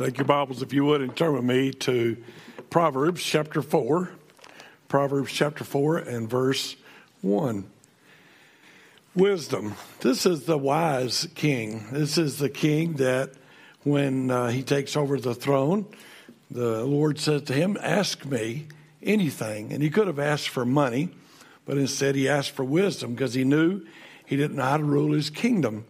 Take your Bibles, if you would, and turn with me to Proverbs chapter 4. Proverbs chapter 4 and verse 1. Wisdom. This is the wise king. This is the king that when uh, he takes over the throne, the Lord says to him, Ask me anything. And he could have asked for money, but instead he asked for wisdom because he knew he didn't know how to rule his kingdom.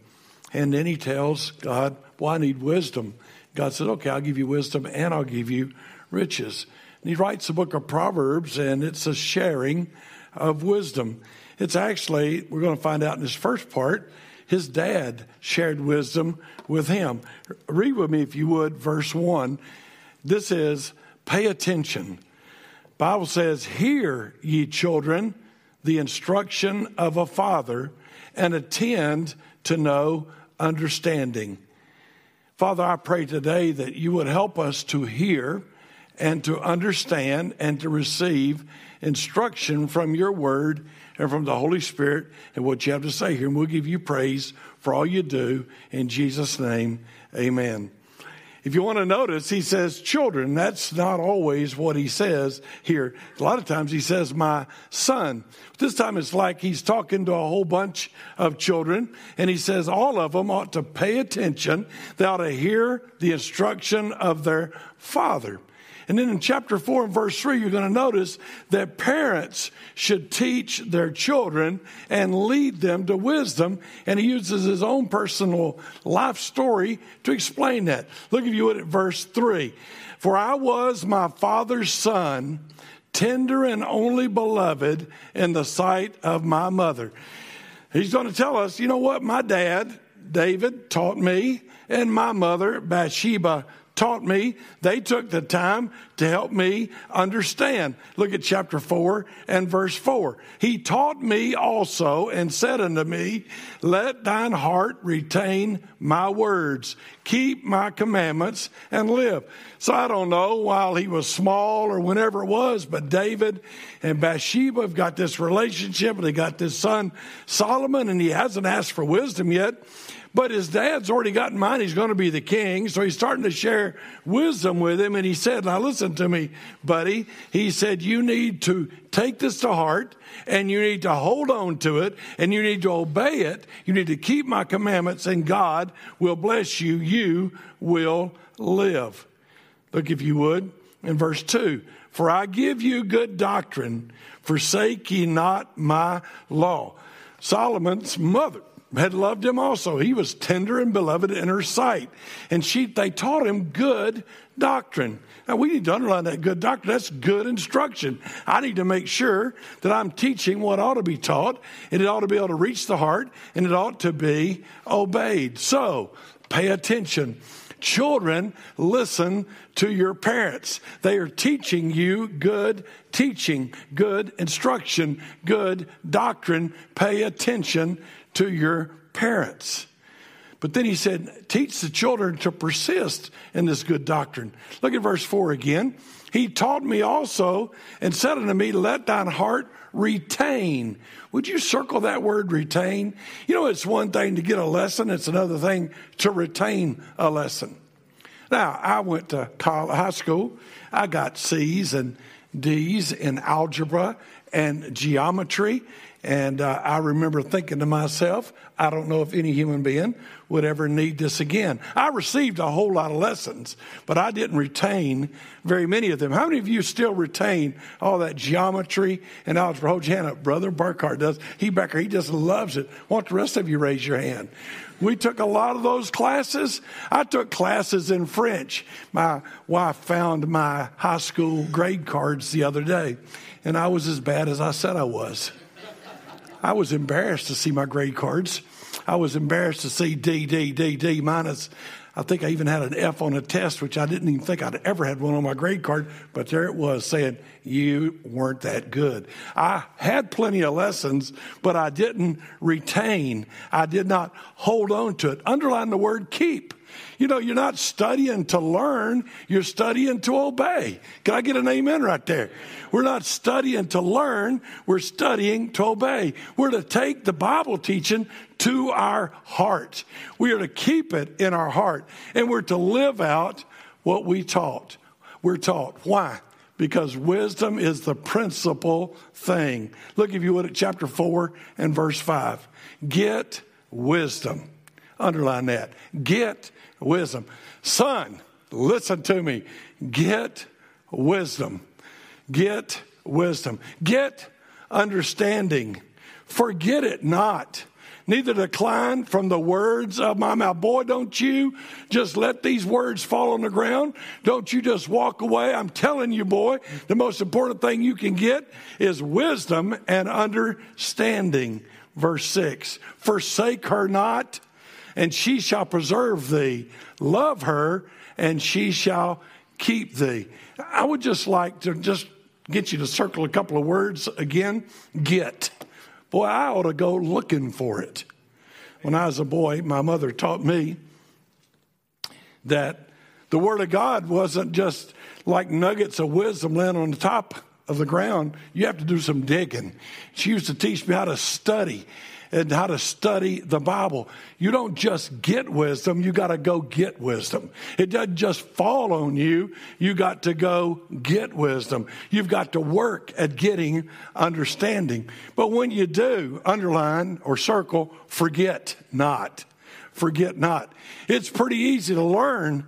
And then he tells God, Well, I need wisdom. God said, Okay, I'll give you wisdom and I'll give you riches. And he writes the book of Proverbs, and it's a sharing of wisdom. It's actually, we're going to find out in this first part, his dad shared wisdom with him. Read with me, if you would, verse 1. This is, pay attention. Bible says, Hear, ye children, the instruction of a father, and attend to know understanding. Father, I pray today that you would help us to hear and to understand and to receive instruction from your word and from the Holy Spirit and what you have to say here. And we'll give you praise for all you do. In Jesus' name, amen. If you want to notice, he says children. That's not always what he says here. A lot of times he says my son. This time it's like he's talking to a whole bunch of children, and he says all of them ought to pay attention. They ought to hear the instruction of their father. And then in chapter 4 and verse 3, you're going to notice that parents should teach their children and lead them to wisdom. And he uses his own personal life story to explain that. Look at you would, at verse 3. For I was my father's son, tender and only beloved in the sight of my mother. He's going to tell us, you know what? My dad, David, taught me, and my mother, Bathsheba, taught me. They took the time to help me understand. Look at chapter 4 and verse 4. He taught me also and said unto me, Let thine heart retain my words, keep my commandments, and live. So I don't know while he was small or whenever it was, but David and Bathsheba have got this relationship and they got this son Solomon, and he hasn't asked for wisdom yet. But his dad's already got in mind he's going to be the king, so he's starting to share wisdom with him. And he said, Now listen to me, buddy. He said, You need to take this to heart and you need to hold on to it and you need to obey it. You need to keep my commandments, and God will bless you. You will live. Look, if you would, in verse 2 For I give you good doctrine, forsake ye not my law. Solomon's mother had loved him also. He was tender and beloved in her sight. And she, they taught him good doctrine. Now we need to underline that good doctrine. That's good instruction. I need to make sure that I'm teaching what ought to be taught, and it ought to be able to reach the heart, and it ought to be obeyed. So pay attention. Children, listen to your parents. They are teaching you good teaching, good instruction, good doctrine. Pay attention to your parents. But then he said, teach the children to persist in this good doctrine. Look at verse 4 again. He taught me also and said unto me, Let thine heart retain. Would you circle that word retain? You know, it's one thing to get a lesson, it's another thing to retain a lesson. Now, I went to college, high school. I got C's and D's in algebra and geometry and uh, I remember thinking to myself, I don't know if any human being would ever need this again. I received a whole lot of lessons, but I didn't retain very many of them. How many of you still retain all that geometry and algebra? Hold your hand up. Brother Burkhart does. He Becker, he just loves it. Want the rest of you raise your hand? We took a lot of those classes. I took classes in French. My wife found my high school grade cards the other day, and I was as bad as I said I was. I was embarrassed to see my grade cards. I was embarrassed to see D, D, D, D minus. I think I even had an F on a test, which I didn't even think I'd ever had one on my grade card, but there it was saying, You weren't that good. I had plenty of lessons, but I didn't retain. I did not hold on to it. Underline the word keep. You know, you're not studying to learn, you're studying to obey. Can I get an amen right there? We're not studying to learn, we're studying to obey. We're to take the Bible teaching to our heart. We are to keep it in our heart, and we're to live out what we taught. We're taught. Why? Because wisdom is the principal thing. Look, if you would, at chapter 4 and verse 5. Get wisdom. Underline that. Get wisdom. Son, listen to me. Get wisdom. Get wisdom. Get understanding. Forget it not neither decline from the words of my mouth. Boy, don't you just let these words fall on the ground. Don't you just walk away. I'm telling you, boy, the most important thing you can get is wisdom and understanding. Verse 6 Forsake her not, and she shall preserve thee. Love her, and she shall keep thee. I would just like to just get you to circle a couple of words again. Get. Boy, I ought to go looking for it. When I was a boy, my mother taught me that the Word of God wasn't just like nuggets of wisdom laying on the top of the ground. You have to do some digging. She used to teach me how to study and how to study the Bible. You don't just get wisdom, you got to go get wisdom. It doesn't just fall on you, you got to go get wisdom. You've got to work at getting understanding. But when you do, underline or circle, forget not. Forget not. It's pretty easy to learn,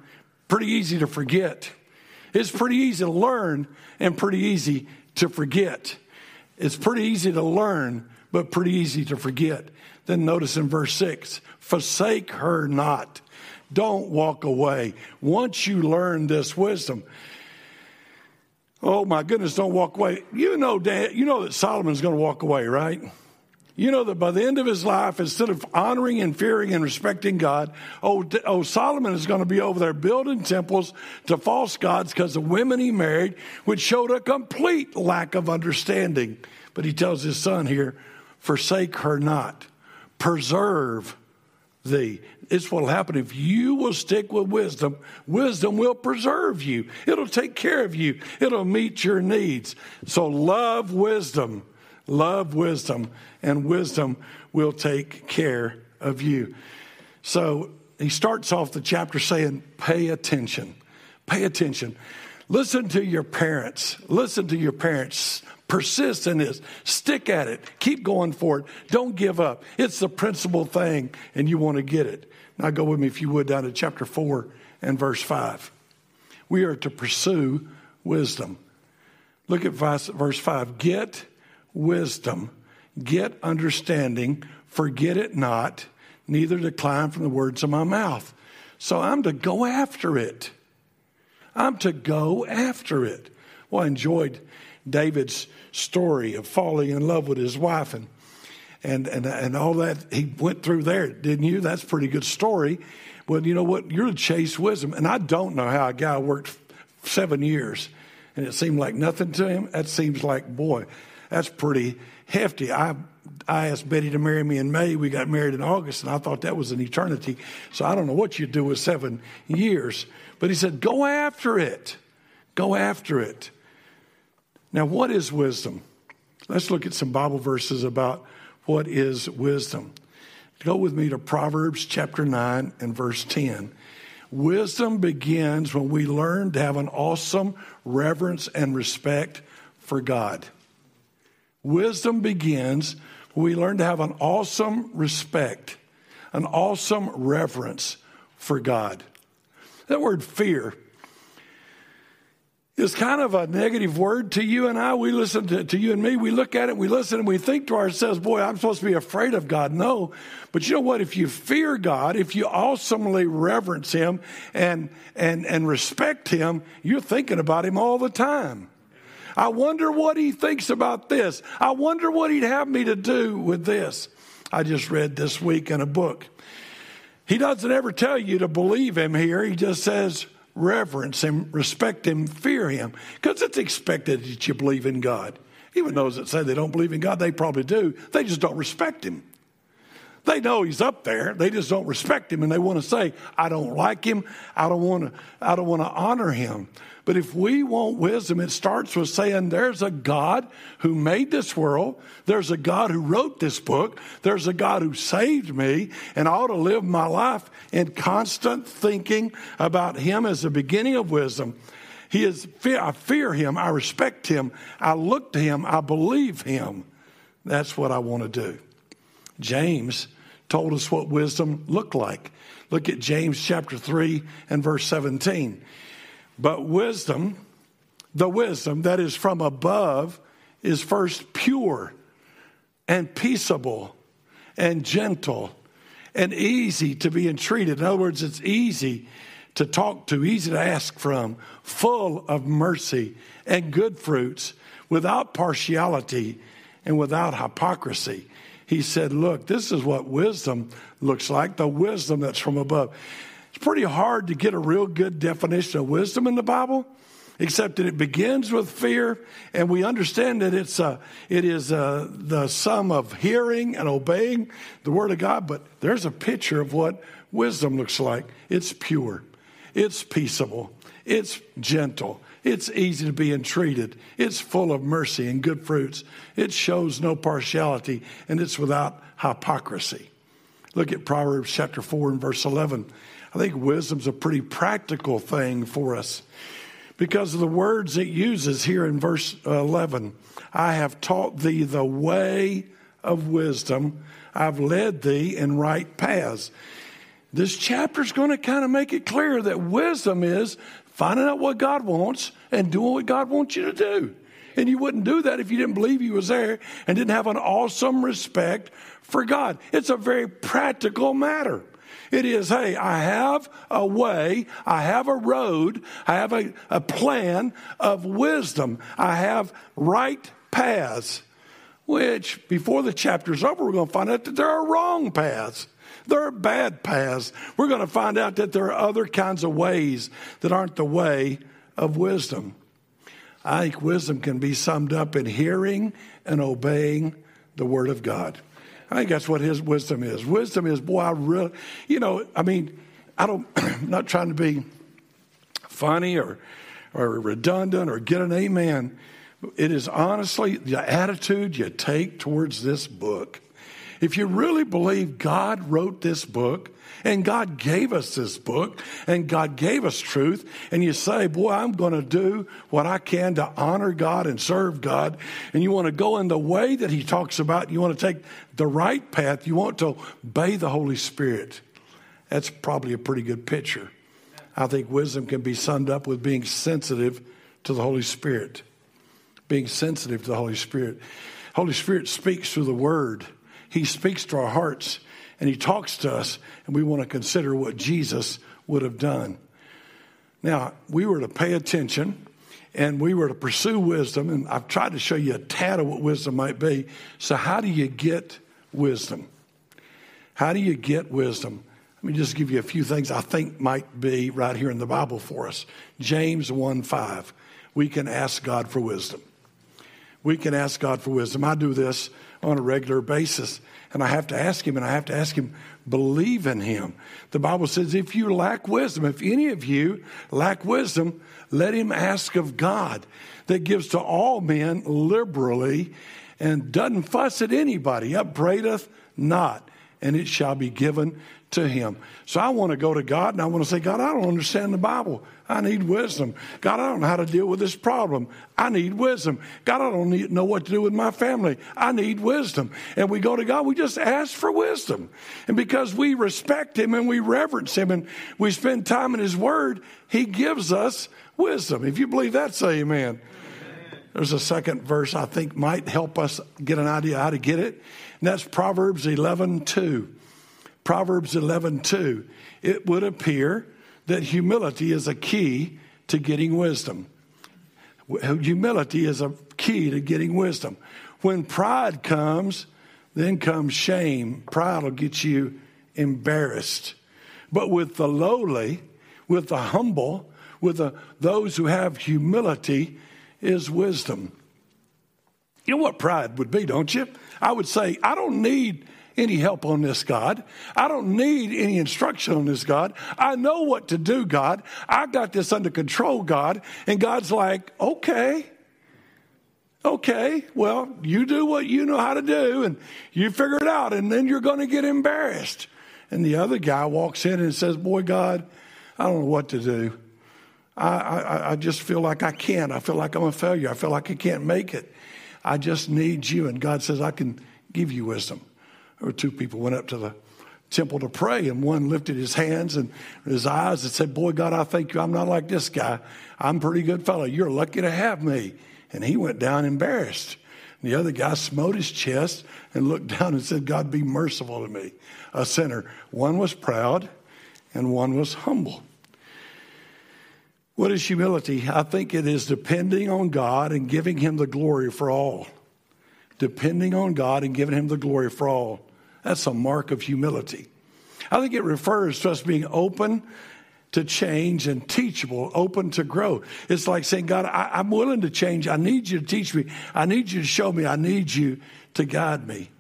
pretty easy to forget. It's pretty easy to learn and pretty easy to forget. It's pretty easy to learn but pretty easy to forget. Then notice in verse 6 forsake her not. Don't walk away. Once you learn this wisdom, oh my goodness, don't walk away. You know, Dan, you know that Solomon's going to walk away, right? You know that by the end of his life, instead of honoring and fearing and respecting God, oh, oh Solomon is going to be over there building temples to false gods because the women he married, which showed a complete lack of understanding. But he tells his son here, forsake her not. Preserve thee. It's what will happen if you will stick with wisdom. Wisdom will preserve you. It'll take care of you. It'll meet your needs. So love wisdom. Love wisdom, and wisdom will take care of you. So he starts off the chapter saying, Pay attention. Pay attention. Listen to your parents. Listen to your parents. Persist in this. Stick at it. Keep going for it. Don't give up. It's the principal thing, and you want to get it. Now, go with me, if you would, down to chapter 4 and verse 5. We are to pursue wisdom. Look at verse 5. Get wisdom, get understanding, forget it not, neither decline from the words of my mouth. So I'm to go after it. I'm to go after it. Well, I enjoyed David's story of falling in love with his wife and and and and all that he went through there, didn't you? That's a pretty good story. Well, you know what? You're to chase wisdom, and I don't know how a guy worked seven years, and it seemed like nothing to him. That seems like boy, that's pretty hefty. I I asked Betty to marry me in May. We got married in August, and I thought that was an eternity. So I don't know what you'd do with seven years. But he said, go after it. Go after it. Now, what is wisdom? Let's look at some Bible verses about what is wisdom. Go with me to Proverbs chapter 9 and verse 10. Wisdom begins when we learn to have an awesome reverence and respect for God. Wisdom begins when we learn to have an awesome respect, an awesome reverence for God. That word fear is kind of a negative word to you and I. We listen to, to you and me. We look at it, we listen, and we think to ourselves, boy, I'm supposed to be afraid of God. No. But you know what? If you fear God, if you awesomely reverence Him and, and, and respect Him, you're thinking about Him all the time. I wonder what He thinks about this. I wonder what He'd have me to do with this. I just read this week in a book. He doesn't ever tell you to believe Him here. He just says, reverence him, respect him, fear him, because it's expected that you believe in God. Even those that say they don't believe in God, they probably do. They just don't respect him. They know he's up there. They just don't respect him and they want to say, I don't like him. I don't want to, I don't want to honor him. But if we want wisdom, it starts with saying there's a God who made this world. There's a God who wrote this book. There's a God who saved me and I ought to live my life in constant thinking about him as the beginning of wisdom. He is, I fear him. I respect him. I look to him. I believe him. That's what I want to do. James told us what wisdom looked like. Look at James chapter 3 and verse 17. But wisdom, the wisdom that is from above, is first pure and peaceable and gentle and easy to be entreated. In other words, it's easy to talk to, easy to ask from, full of mercy and good fruits, without partiality and without hypocrisy. He said, Look, this is what wisdom looks like, the wisdom that's from above. It's pretty hard to get a real good definition of wisdom in the Bible, except that it begins with fear, and we understand that it's a, it is a, the sum of hearing and obeying the Word of God, but there's a picture of what wisdom looks like. It's pure, it's peaceable, it's gentle, it's easy to be entreated. It's full of mercy and good fruits. It shows no partiality and it's without hypocrisy. Look at Proverbs chapter 4 and verse 11. I think wisdom's a pretty practical thing for us because of the words it uses here in verse 11. I have taught thee the way of wisdom. I've led thee in right paths. This chapter is going to kind of make it clear that wisdom is finding out what God wants and doing what God wants you to do. And you wouldn't do that if you didn't believe He was there and didn't have an awesome respect for God. It's a very practical matter. It is, hey, I have a way, I have a road, I have a, a plan of wisdom, I have right paths, which before the chapter's over, we're going to find out that there are wrong paths. There are bad paths. We're going to find out that there are other kinds of ways that aren't the way of wisdom. I think wisdom can be summed up in hearing and obeying the Word of God. I think that's what his wisdom is. Wisdom is, boy, I really, you know, I mean, I don't, I'm not trying to be funny or, or redundant or get an amen. It is honestly the attitude you take towards this book. If you really believe God wrote this book and God gave us this book and God gave us truth, and you say, Boy, I'm going to do what I can to honor God and serve God, and you want to go in the way that He talks about, you want to take the right path, you want to obey the Holy Spirit, that's probably a pretty good picture. I think wisdom can be summed up with being sensitive to the Holy Spirit. Being sensitive to the Holy Spirit. Holy Spirit speaks through the Word. He speaks to our hearts and He talks to us, and we want to consider what Jesus would have done. Now, we were to pay attention and we were to pursue wisdom, and I've tried to show you a tad of what wisdom might be. So, how do you get wisdom? How do you get wisdom? Let me just give you a few things I think might be right here in the Bible for us. James 1 5. We can ask God for wisdom. We can ask God for wisdom. I do this on a regular basis. And I have to ask him, and I have to ask him, believe in him. The Bible says, if you lack wisdom, if any of you lack wisdom, let him ask of God that gives to all men liberally and doesn't fuss at anybody, upbraideth not, and it shall be given to him. So I want to go to God and I want to say, God, I don't understand the Bible. I need wisdom. God, I don't know how to deal with this problem. I need wisdom. God, I don't need, know what to do with my family. I need wisdom. And we go to God, we just ask for wisdom. And because we respect Him and we reverence Him and we spend time in His Word, He gives us wisdom. If you believe that, say amen. There's a second verse I think might help us get an idea how to get it. And that's Proverbs 11 2. Proverbs 11:2, It would appear that humility is a key to getting wisdom. Humility is a key to getting wisdom. When pride comes, then comes shame. Pride will get you embarrassed. But with the lowly, with the humble, with the, those who have humility, is wisdom. You know what pride would be, don't you? I would say, I don't need any help on this, God. I don't need any instruction on this, God. I know what to do, God. I got this under control, God. And God's like, okay. Okay, well, you do what you know how to do and you figure it out, and then you're going to get embarrassed. And the other guy walks in and says, Boy, God, I don't know what to do. I, I, I just feel like I can't. I feel like I'm a failure. I feel like I can't make it. I just need you. And God says, I can give you wisdom. Or two people went up to the temple to pray, and one lifted his hands and his eyes and said, Boy, God, I thank you. I'm not like this guy. I'm a pretty good fellow. You're lucky to have me. And he went down embarrassed. And the other guy smote his chest and looked down and said, God, be merciful to me, a sinner. One was proud and one was humble. What is humility? I think it is depending on God and giving Him the glory for all. Depending on God and giving Him the glory for all. That's a mark of humility. I think it refers to us being open to change and teachable, open to grow. It's like saying, God, I, am willing to change. I need you to teach me. I need you to show me. I need you to guide me.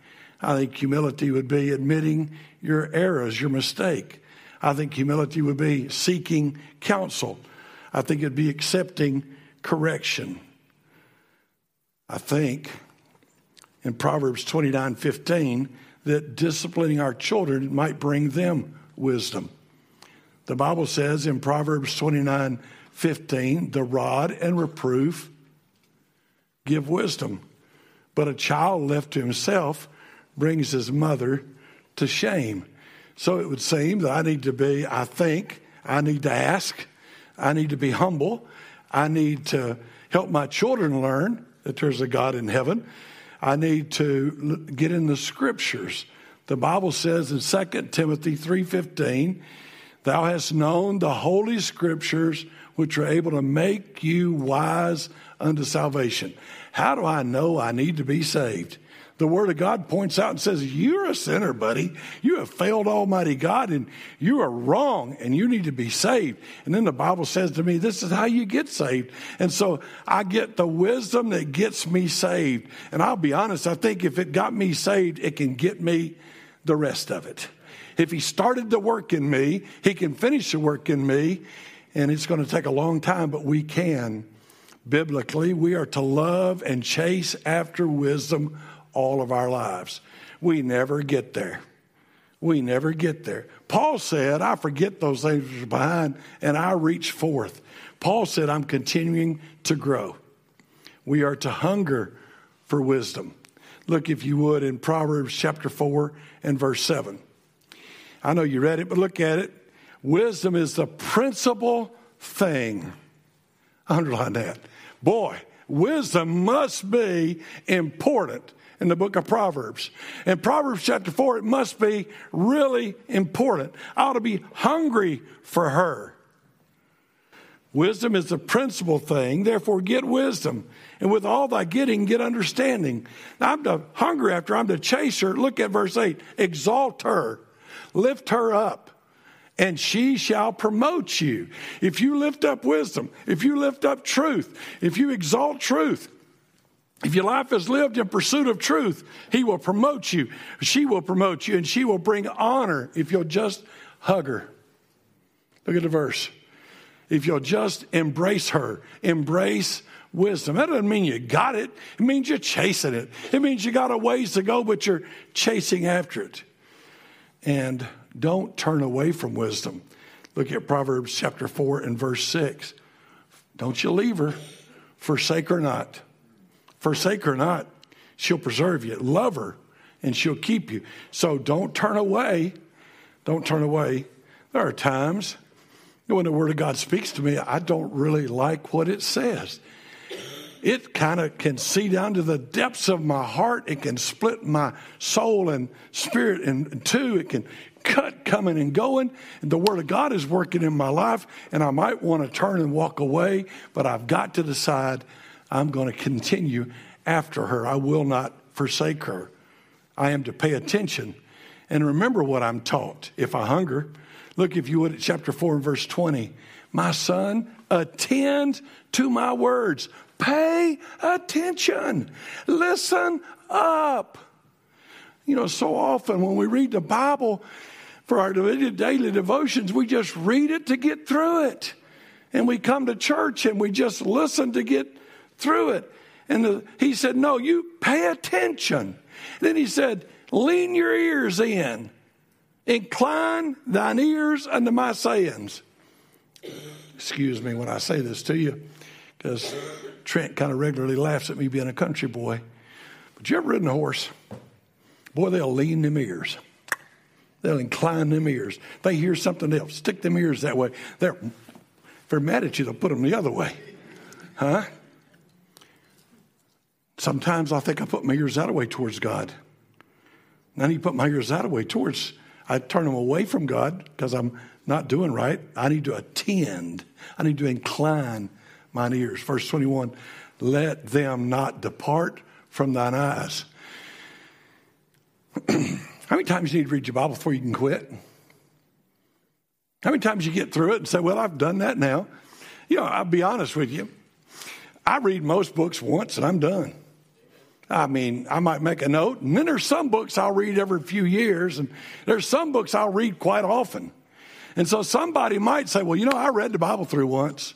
I think humility would be admitting your errors, your mistake. I think humility would be seeking counsel. I think it'd be accepting correction. I think in Proverbs 29 15 that disciplining our children might bring them wisdom. The Bible says in Proverbs 29 15, the rod and reproof give wisdom, but a child left to himself brings his mother to shame. So it would seem that I need to be, I think, I need to ask, I need to be humble, I need to help my children learn that there's a God in heaven. I need to get in the scriptures. The Bible says in 2 Timothy 3:15, Thou hast known the holy scriptures which are able to make you wise unto salvation. How do I know I need to be saved? The Word of God points out and says, You're a sinner, buddy. You have failed Almighty God and you are wrong and you need to be saved. And then the Bible says to me, This is how you get saved. And so I get the wisdom that gets me saved. And I'll be honest, I think if it got me saved, it can get me the rest of it. If he started the work in me, he can finish the work in me, and it's going to take a long time, but we can. Biblically, we are to love and chase after wisdom all of our lives. We never get there. We never get there. Paul said, I forget those things which are behind and I reach forth. Paul said, I'm continuing to grow. We are to hunger for wisdom. Look, if you would, in Proverbs chapter 4 and verse 7. I know you read it, but look at it. Wisdom is the principal thing. Underline that. Boy, wisdom must be important in the book of Proverbs. In Proverbs chapter 4, it must be really important. I ought to be hungry for her. Wisdom is the principal thing, therefore, get wisdom. And with all thy getting, get understanding. Now, I'm to hunger after, I'm to chase her. Look at verse 8 exalt her Lift her up and she shall promote you. If you lift up wisdom, if you lift up truth, if you exalt truth, if your life is lived in pursuit of truth, he will promote you. She will promote you and she will bring honor if you'll just hug her. Look at the verse. If you'll just embrace her, embrace wisdom. That doesn't mean you got it. It means you're chasing it. It means you got a ways to go, but you're chasing after it and don't turn away from wisdom. Look at Proverbs chapter 4 and verse 6. Don't you leave her, forsake her not. Forsake her or not, she'll preserve you. Love her, and she'll keep you. So don't turn away. Don't turn away. There are times when the Word of God speaks to me, I don't really like what it says it kind of can see down to the depths of my heart. It can split my soul and spirit in two. It can cut coming and going. And the Word of God is working in my life, and I might want to turn and walk away, but I've got to decide I'm going to continue after her. I will not forsake her. I am to pay attention and remember what I'm taught. If I hunger, look, if you would, at chapter 4 and verse 20. My son, attend to my words. Pay attention. Listen up. You know, so often when we read the Bible for our daily devotions, we just read it to get through it. And we come to church and we just listen to get through it. And the, he said, No, you pay attention. Then he said, Lean your ears in, incline thine ears unto my sayings. Excuse me when I say this to you, because Trent kind of regularly laughs at me being a country boy. But you ever ridden a horse? Boy, they'll lean them ears. They'll incline them ears. They hear something, they'll stick them ears that way. They're, if they're mad at you, they'll put them the other way. Huh? Sometimes I think I put my ears that way towards God. I need to put my ears that way towards, I turn them away from God because I'm not doing right. I need to attend. I need to incline mine ears. Verse 21 Let them not depart from thine eyes. How many times you need to read your Bible before you can quit? How many times you get through it and say, Well, I've done that now? You know, I'll be honest with you. I read most books once and I'm done. I mean, I might make a note, and then there's some books I'll read every few years, and there's some books I'll read quite often. And so somebody might say, Well, you know, I read the Bible through once.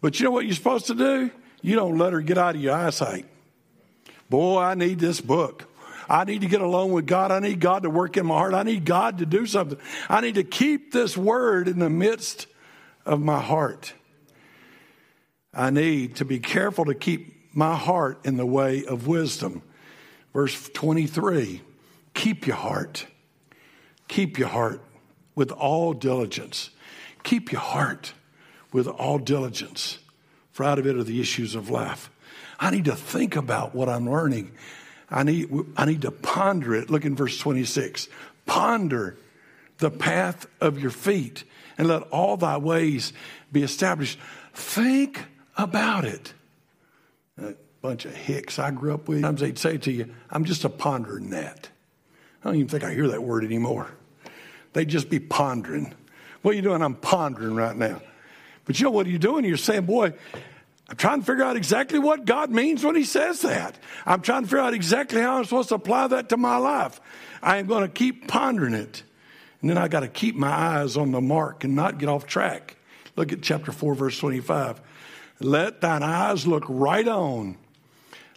But you know what you're supposed to do? You don't let her get out of your eyesight. Boy, I need this book. I need to get along with God. I need God to work in my heart. I need God to do something. I need to keep this word in the midst of my heart. I need to be careful to keep my heart in the way of wisdom. Verse 23 Keep your heart. Keep your heart with all diligence. Keep your heart with all diligence, for out of it are the issues of life. I need to think about what I'm learning. I need, I need to ponder it. Look in verse 26. Ponder the path of your feet and let all thy ways be established. Think about it. A bunch of hicks I grew up with. Sometimes they'd say to you, I'm just a pondering that. I don't even think I hear that word anymore. They'd just be pondering. What are you doing? I'm pondering right now. But you know what are you doing? You're saying, boy, I'm trying to figure out exactly what God means when He says that. I'm trying to figure out exactly how I'm supposed to apply that to my life. I am going to keep pondering it. And then I got to keep my eyes on the mark and not get off track. Look at chapter 4, verse 25. Let thine eyes look right on.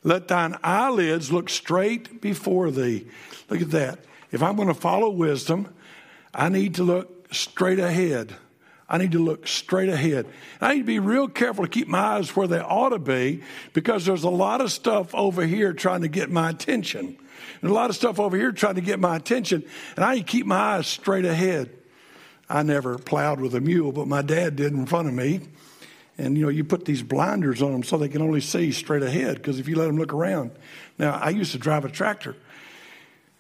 Let thine eyelids look straight before thee. Look at that. If I'm going to follow wisdom, I need to look straight ahead. I need to look straight ahead. I need to be real careful to keep my eyes where they ought to be because there's a lot of stuff over here trying to get my attention. And a lot of stuff over here trying to get my attention. And I need to keep my eyes straight ahead. I never plowed with a mule, but my dad did in front of me. And you know, you put these blinders on them so they can only see straight ahead because if you let them look around. Now, I used to drive a tractor,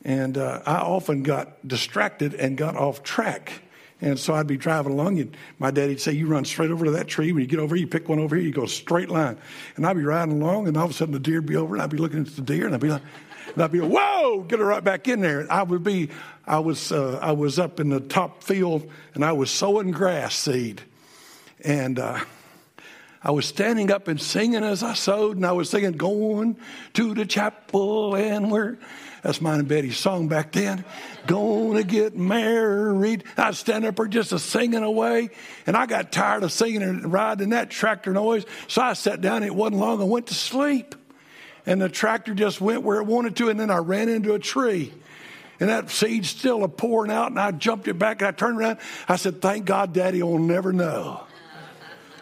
and uh, I often got distracted and got off track. And so I'd be driving along, and my daddy'd say, You run straight over to that tree. When you get over here, you pick one over here, you go straight line. And I'd be riding along, and all of a sudden the deer would be over, and I'd be looking at the deer, and I'd be like, and I'd be like, Whoa, get her right back in there. And I would be, I was, uh, I was up in the top field, and I was sowing grass seed. And, uh, I was standing up and singing as I sowed, and I was singing, Going to the chapel, and we're that's mine and Betty's song back then. Gonna get married. I'd stand up there just a singing away, and I got tired of singing and riding that tractor noise, so I sat down. It wasn't long. I went to sleep, and the tractor just went where it wanted to, and then I ran into a tree. And that seed's still a pouring out, and I jumped it back, and I turned around. I said, Thank God Daddy will never know.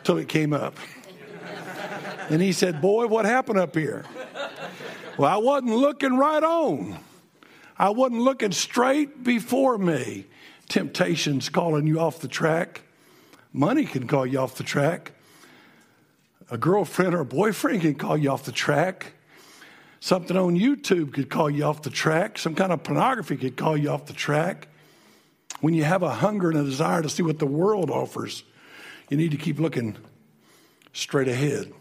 Till it came up. And he said, Boy, what happened up here? Well, I wasn't looking right on. I wasn't looking straight before me. Temptation's calling you off the track. Money can call you off the track. A girlfriend or a boyfriend can call you off the track. Something on YouTube could call you off the track. Some kind of pornography could call you off the track. When you have a hunger and a desire to see what the world offers, you need to keep looking straight ahead.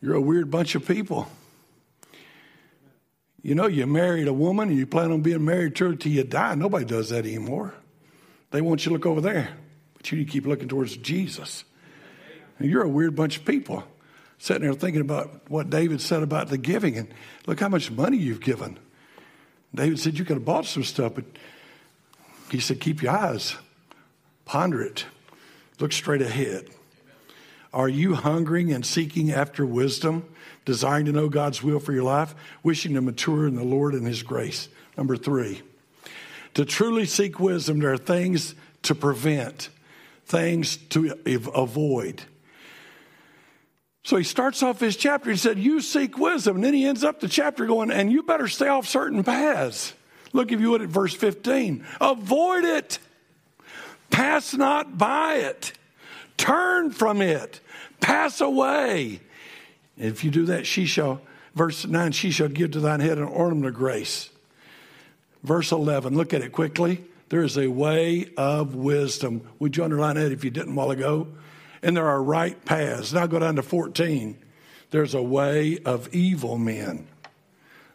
You're a weird bunch of people. You know, you married a woman and you plan on being married to her till you die. Nobody does that anymore. They want you to look over there, but you need to keep looking towards Jesus. And you're a weird bunch of people. sitting there thinking about what David said about the giving, and look how much money you've given. David said, You could have bought some stuff, but he said, Keep your eyes, ponder it, look straight ahead. Are you hungering and seeking after wisdom, desiring to know God's will for your life, wishing to mature in the Lord and His grace? Number three, to truly seek wisdom, there are things to prevent, things to avoid. So he starts off his chapter. He said, You seek wisdom. And then he ends up the chapter going, And you better stay off certain paths. Look, if you would, at verse 15. Avoid it. Pass not by it. Turn from it. Pass away. If you do that, she shall, verse 9, she shall give to thine head an ornament of grace. Verse 11, look at it quickly. There is a way of wisdom. Would you underline that if you didn't a while ago? And there are right paths. Now go down to 14. There's a way of evil men.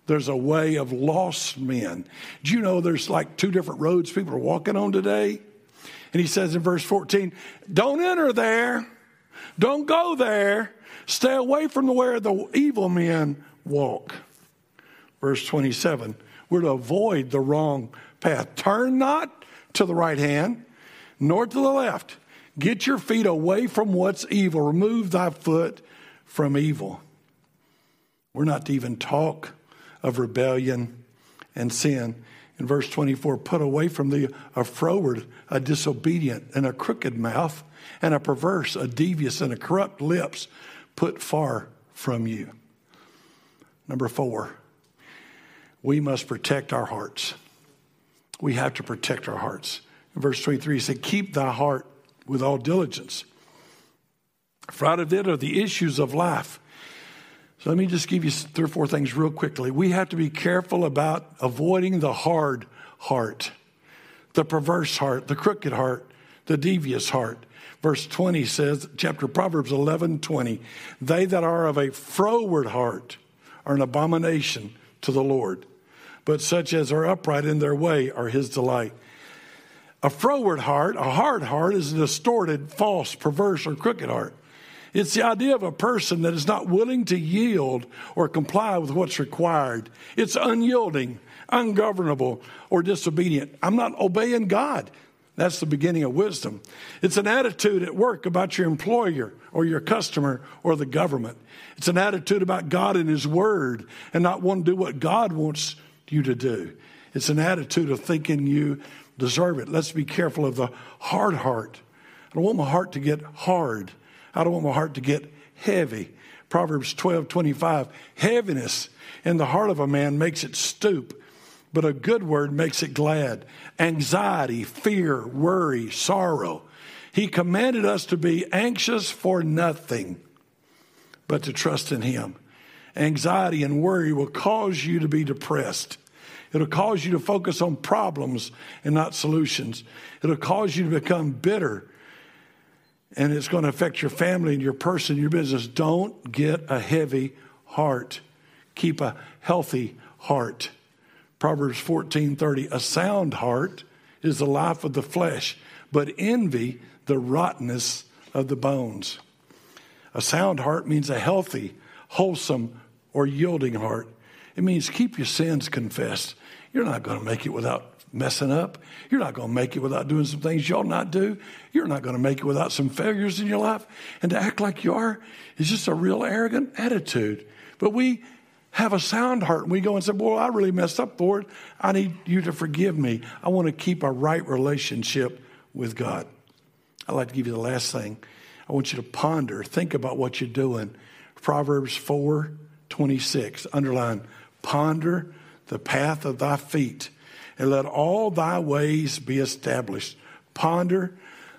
There's a way of lost men. Do you know there's like two different roads people are walking on today? And he says in verse 14, don't enter there. Don't go there. Stay away from where the evil men walk. Verse 27, we're to avoid the wrong path. Turn not to the right hand, nor to the left. Get your feet away from what's evil. Remove thy foot from evil. We're not to even talk of rebellion and sin. In verse 24, put away from thee a froward, a disobedient, and a crooked mouth, and a perverse, a devious, and a corrupt lips put far from you. Number four, we must protect our hearts. We have to protect our hearts. In verse 23, he said, Keep thy heart with all diligence. For out of it are the issues of life. So let me just give you three or four things real quickly. We have to be careful about avoiding the hard heart, the perverse heart, the crooked heart, the devious heart. Verse 20 says, chapter Proverbs 11 20, they that are of a froward heart are an abomination to the Lord, but such as are upright in their way are his delight. A froward heart, a hard heart, is a distorted, false, perverse, or crooked heart. It's the idea of a person that is not willing to yield or comply with what's required. It's unyielding, ungovernable, or disobedient. I'm not obeying God. That's the beginning of wisdom. It's an attitude at work about your employer or your customer or the government. It's an attitude about God and His Word and not wanting to do what God wants you to do. It's an attitude of thinking you deserve it. Let's be careful of the hard heart. I don't want my heart to get hard. I don't want my heart to get heavy. Proverbs 12 25. Heaviness in the heart of a man makes it stoop, but a good word makes it glad. Anxiety, fear, worry, sorrow. He commanded us to be anxious for nothing, but to trust in Him. Anxiety and worry will cause you to be depressed. It'll cause you to focus on problems and not solutions. It'll cause you to become bitter and it's going to affect your family and your person, your business. Don't get a heavy heart. Keep a healthy heart. Proverbs 14:30 A sound heart is the life of the flesh, but envy the rottenness of the bones. A sound heart means a healthy, wholesome, or yielding heart. It means keep your sins confessed. You're not going to make it without messing up. You're not going to make it without doing some things you ought not do. You're not going to make it without some failures in your life. And to act like you are is just a real arrogant attitude. But we have a sound heart and we go and say, Boy, I really messed up, Lord. I need you to forgive me. I want to keep a right relationship with God. I'd like to give you the last thing. I want you to ponder, think about what you're doing. Proverbs 4 26, underline, ponder the path of thy feet and let all thy ways be established. Ponder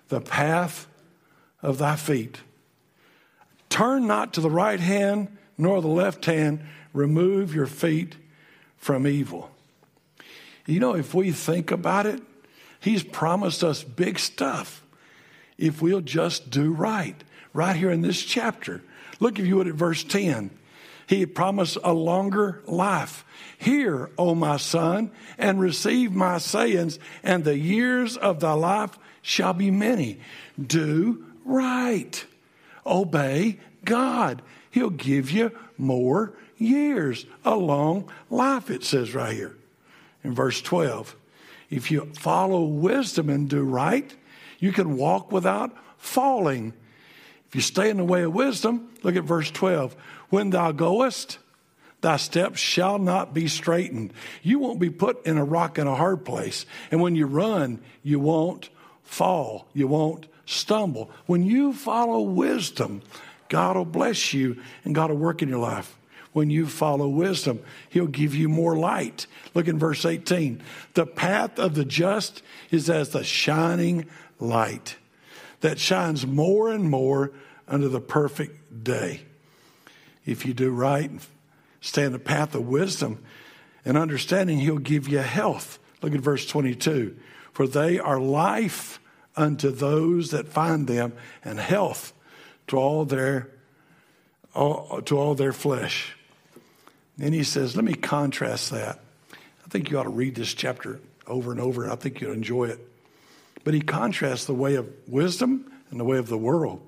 the path of thy feet. Turn not to the right hand nor the left hand. Remove your feet from evil. You know, if we think about it, He's promised us big stuff if we'll just do right. Right here in this chapter. Look, if you would, at verse 10. He promised a longer life. Hear, O my son, and receive my sayings, and the years of thy life shall be many. Do right. Obey God. He'll give you more years, a long life, it says right here in verse 12. If you follow wisdom and do right, you can walk without falling. If you stay in the way of wisdom, look at verse 12. When thou goest, thy steps shall not be straightened. You won't be put in a rock in a hard place. And when you run, you won't fall. You won't stumble. When you follow wisdom, God will bless you and God will work in your life. When you follow wisdom, He'll give you more light. Look in verse 18. The path of the just is as the shining light that shines more and more under the perfect day. If you do right, stay in the path of wisdom and understanding, He'll give you health. Look at verse 22. For they are life unto those that find them, and health to all their all, to all their flesh. And he says, let me contrast that. I think you ought to read this chapter over and over, and I think you'll enjoy it. But he contrasts the way of wisdom and the way of the world.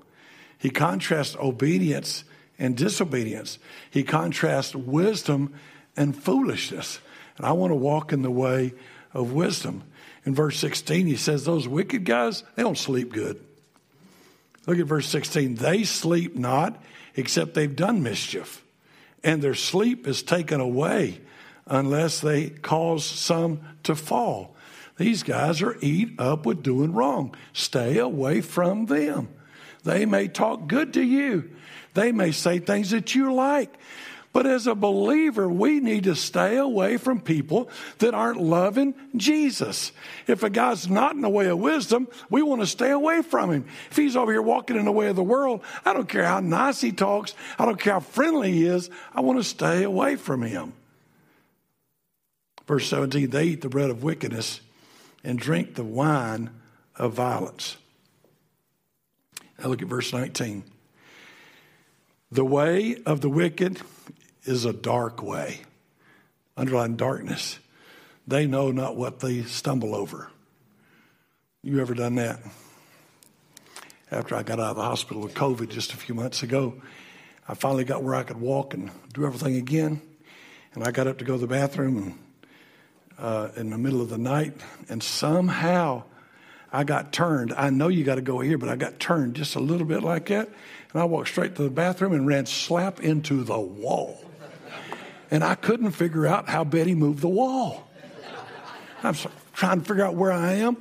He contrasts obedience and disobedience. He contrasts wisdom and foolishness. And I want to walk in the way of wisdom. In verse 16, he says, Those wicked guys, they don't sleep good. Look at verse 16. They sleep not except they've done mischief, and their sleep is taken away unless they cause some to fall. These guys are eat up with doing wrong. Stay away from them. They may talk good to you. They may say things that you like. But as a believer, we need to stay away from people that aren't loving Jesus. If a guy's not in the way of wisdom, we want to stay away from him. If he's over here walking in the way of the world, I don't care how nice he talks, I don't care how friendly he is, I want to stay away from him. Verse 17 they eat the bread of wickedness and drink the wine of violence. Now look at verse 19. The way of the wicked is a dark way. Underline darkness. They know not what they stumble over. You ever done that? After I got out of the hospital with COVID just a few months ago, I finally got where I could walk and do everything again. And I got up to go to the bathroom and, uh, in the middle of the night, and somehow I got turned. I know you got to go here, but I got turned just a little bit like that. And I walked straight to the bathroom and ran slap into the wall and I couldn't figure out how Betty moved the wall. I'm trying to figure out where I am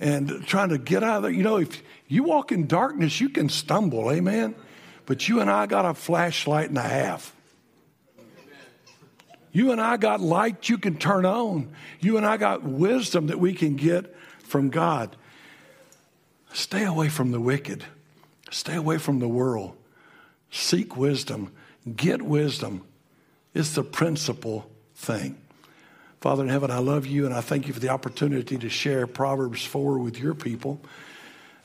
and trying to get out of there. You know, if you walk in darkness, you can stumble, amen? But you and I got a flashlight and a half. You and I got light you can turn on. You and I got wisdom that we can get from God. Stay away from the wicked. Stay away from the world. Seek wisdom. Get wisdom. It's the principal thing. Father in heaven, I love you and I thank you for the opportunity to share Proverbs 4 with your people.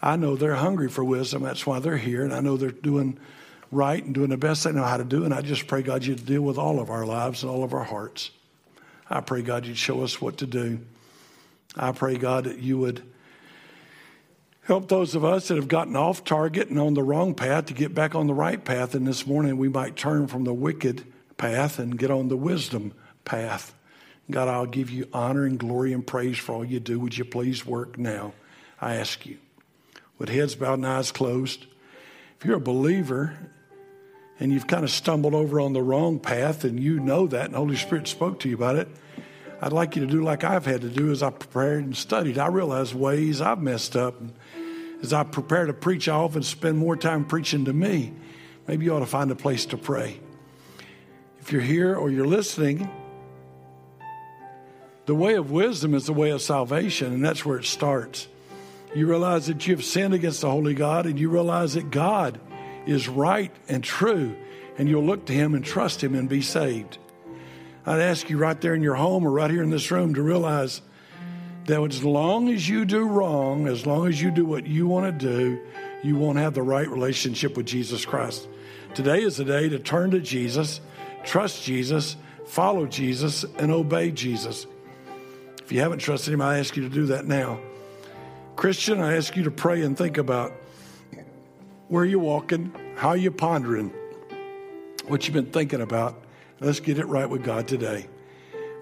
I know they're hungry for wisdom. That's why they're here. And I know they're doing right and doing the best they know how to do. And I just pray, God, you'd deal with all of our lives and all of our hearts. I pray, God, you'd show us what to do. I pray, God, that you would help those of us that have gotten off target and on the wrong path to get back on the right path. And this morning we might turn from the wicked path and get on the wisdom path. God, I'll give you honor and glory and praise for all you do. Would you please work now? I ask you. With heads bowed and eyes closed, if you're a believer and you've kind of stumbled over on the wrong path and you know that and Holy Spirit spoke to you about it, I'd like you to do like I've had to do as I prepared and studied. I realize ways I've messed up. As I prepare to preach, I often spend more time preaching to me. Maybe you ought to find a place to pray. If you're here or you're listening, the way of wisdom is the way of salvation, and that's where it starts. You realize that you've sinned against the Holy God, and you realize that God is right and true, and you'll look to Him and trust Him and be saved. I'd ask you right there in your home or right here in this room to realize that as long as you do wrong, as long as you do what you want to do, you won't have the right relationship with Jesus Christ. Today is the day to turn to Jesus trust Jesus, follow Jesus, and obey Jesus. If you haven't trusted Him, I ask you to do that now. Christian, I ask you to pray and think about Where you're walking? How you're pondering? What you've been thinking about? Let's get it right with God today.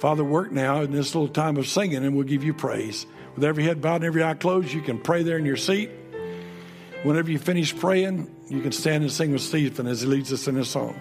Father, work now in this little time of singing, and we'll give you praise. With every head bowed and every eye closed, you can pray there in your seat. Whenever you finish praying, you can stand and sing with Stephen as he leads us in his song.